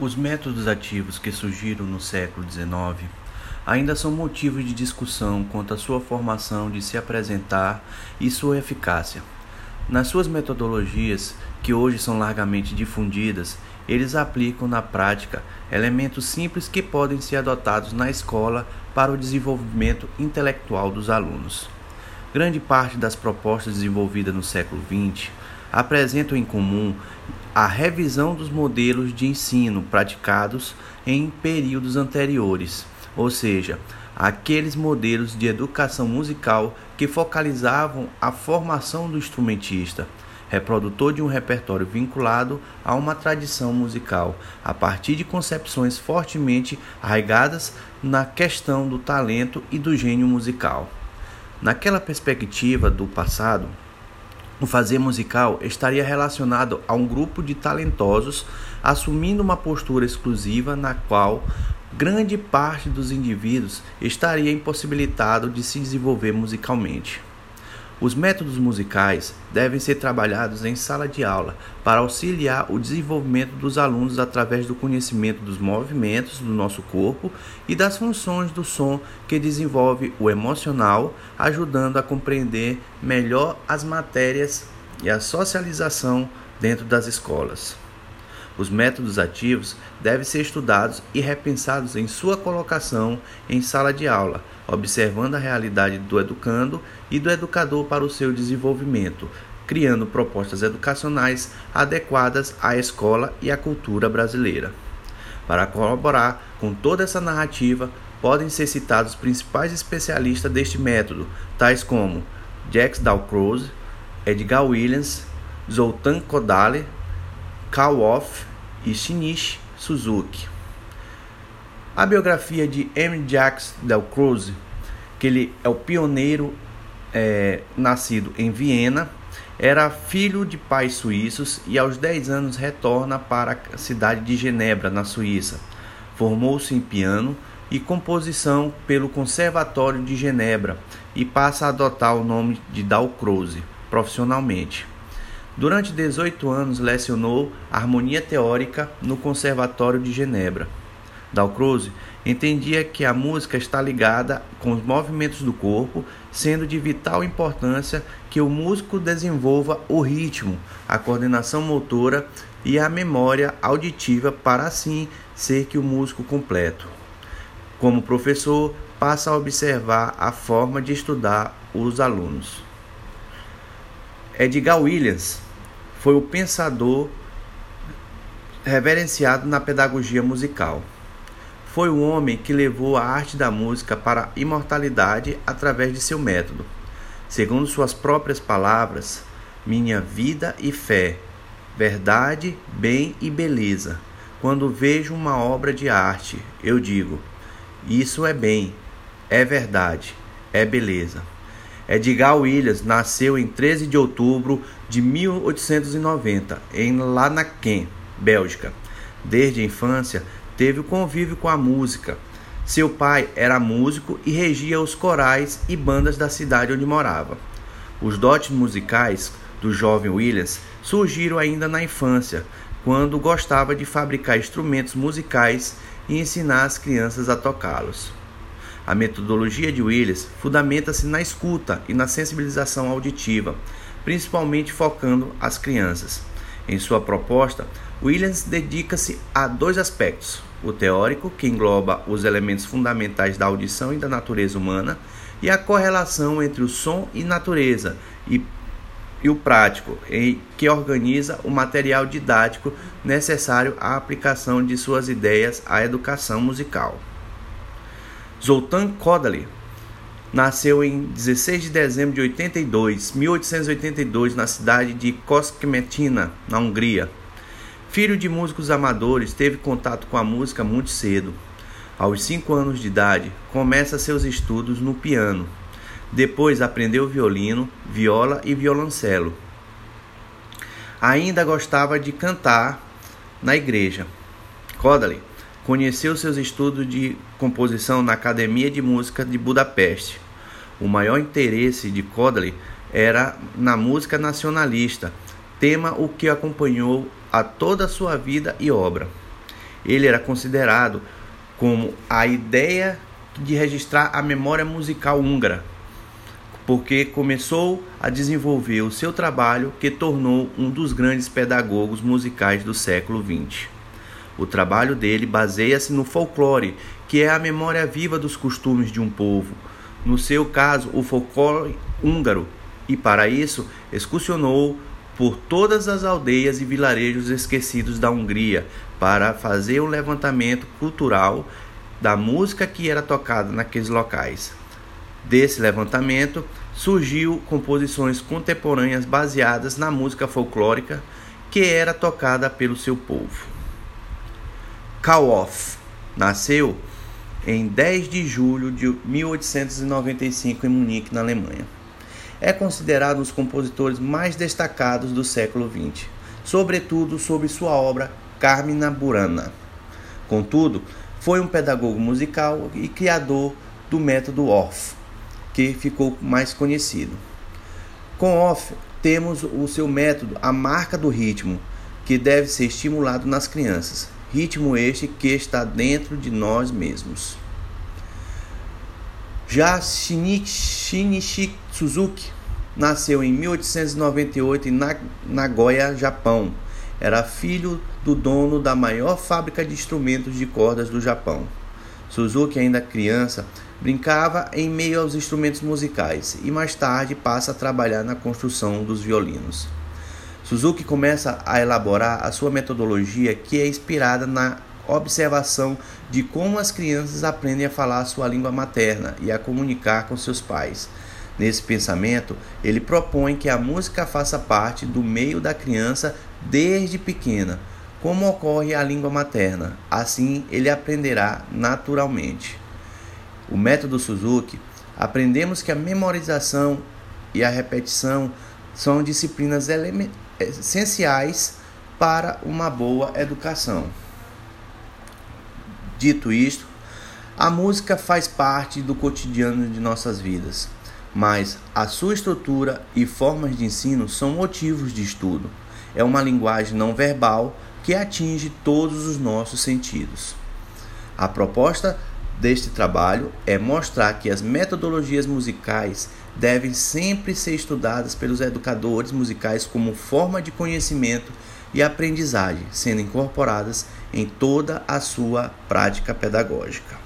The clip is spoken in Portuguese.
Os métodos ativos que surgiram no século XIX ainda são motivo de discussão quanto à sua formação de se apresentar e sua eficácia. Nas suas metodologias, que hoje são largamente difundidas, eles aplicam na prática elementos simples que podem ser adotados na escola para o desenvolvimento intelectual dos alunos. Grande parte das propostas desenvolvidas no século XX apresentam em comum a revisão dos modelos de ensino praticados em períodos anteriores, ou seja, aqueles modelos de educação musical que focalizavam a formação do instrumentista, reprodutor de um repertório vinculado a uma tradição musical, a partir de concepções fortemente arraigadas na questão do talento e do gênio musical. Naquela perspectiva do passado, o fazer musical estaria relacionado a um grupo de talentosos assumindo uma postura exclusiva na qual grande parte dos indivíduos estaria impossibilitado de se desenvolver musicalmente. Os métodos musicais devem ser trabalhados em sala de aula para auxiliar o desenvolvimento dos alunos através do conhecimento dos movimentos do nosso corpo e das funções do som que desenvolve o emocional, ajudando a compreender melhor as matérias e a socialização dentro das escolas. Os métodos ativos devem ser estudados e repensados em sua colocação em sala de aula, observando a realidade do educando e do educador para o seu desenvolvimento, criando propostas educacionais adequadas à escola e à cultura brasileira. Para colaborar com toda essa narrativa, podem ser citados os principais especialistas deste método, tais como Jacques Dalcroze, Edgar Williams, Zoltan Kodaly, Karl Off e Shinichi Suzuki. A biografia de M. Jacques Dalcroze, que ele é o pioneiro é, nascido em Viena, era filho de pais suíços e aos 10 anos retorna para a cidade de Genebra, na Suíça. Formou-se em piano e composição pelo Conservatório de Genebra e passa a adotar o nome de Dalcroze profissionalmente. Durante 18 anos lecionou harmonia teórica no Conservatório de Genebra. Dalcroze entendia que a música está ligada com os movimentos do corpo, sendo de vital importância que o músico desenvolva o ritmo, a coordenação motora e a memória auditiva para assim ser que o músico completo. Como professor, passa a observar a forma de estudar os alunos. Edgar Williams foi o pensador reverenciado na pedagogia musical. Foi o homem que levou a arte da música para a imortalidade através de seu método. Segundo suas próprias palavras, minha vida e fé, verdade, bem e beleza. Quando vejo uma obra de arte, eu digo: isso é bem, é verdade, é beleza. Edgar Williams nasceu em 13 de outubro de 1890 em Lanaken, Bélgica. Desde a infância, teve o convívio com a música. Seu pai era músico e regia os corais e bandas da cidade onde morava. Os dotes musicais do jovem Williams surgiram ainda na infância, quando gostava de fabricar instrumentos musicais e ensinar as crianças a tocá-los. A metodologia de Williams fundamenta-se na escuta e na sensibilização auditiva, principalmente focando as crianças. Em sua proposta, Williams dedica-se a dois aspectos: o teórico, que engloba os elementos fundamentais da audição e da natureza humana, e a correlação entre o som e natureza, e, e o prático, em, que organiza o material didático necessário à aplicação de suas ideias à educação musical. Zoltán Kodaly nasceu em 16 de dezembro de 82, 1882, na cidade de Koszkmetina, na Hungria. Filho de músicos amadores, teve contato com a música muito cedo. Aos 5 anos de idade, começa seus estudos no piano. Depois aprendeu violino, viola e violoncelo. Ainda gostava de cantar na igreja. Kodaly Conheceu seus estudos de composição na Academia de Música de Budapeste. O maior interesse de Kodaly era na música nacionalista, tema o que acompanhou a toda a sua vida e obra. Ele era considerado como a ideia de registrar a memória musical húngara, porque começou a desenvolver o seu trabalho que tornou um dos grandes pedagogos musicais do século XX. O trabalho dele baseia-se no folclore, que é a memória viva dos costumes de um povo, no seu caso, o folclore húngaro, e para isso excursionou por todas as aldeias e vilarejos esquecidos da Hungria para fazer um levantamento cultural da música que era tocada naqueles locais. Desse levantamento surgiu composições contemporâneas baseadas na música folclórica que era tocada pelo seu povo. Kawoff nasceu em 10 de julho de 1895 em Munique, na Alemanha. É considerado um dos compositores mais destacados do século XX, sobretudo sob sua obra Carmina Burana. Contudo, foi um pedagogo musical e criador do método Orff, que ficou mais conhecido. Com Orff, temos o seu método, a marca do ritmo, que deve ser estimulado nas crianças, ritmo este que está dentro de nós mesmos. Já Shinichi Suzuki nasceu em 1898 em Nagoya, Japão. Era filho do dono da maior fábrica de instrumentos de cordas do Japão. Suzuki, ainda criança, brincava em meio aos instrumentos musicais e mais tarde passa a trabalhar na construção dos violinos. Suzuki começa a elaborar a sua metodologia que é inspirada na observação de como as crianças aprendem a falar a sua língua materna e a comunicar com seus pais. Nesse pensamento, ele propõe que a música faça parte do meio da criança desde pequena, como ocorre a língua materna. Assim, ele aprenderá naturalmente. O método Suzuki, aprendemos que a memorização e a repetição são disciplinas elementares essenciais para uma boa educação. Dito isto, a música faz parte do cotidiano de nossas vidas, mas a sua estrutura e formas de ensino são motivos de estudo. É uma linguagem não verbal que atinge todos os nossos sentidos. A proposta deste trabalho é mostrar que as metodologias musicais devem sempre ser estudadas pelos educadores musicais como forma de conhecimento e aprendizagem, sendo incorporadas em toda a sua prática pedagógica.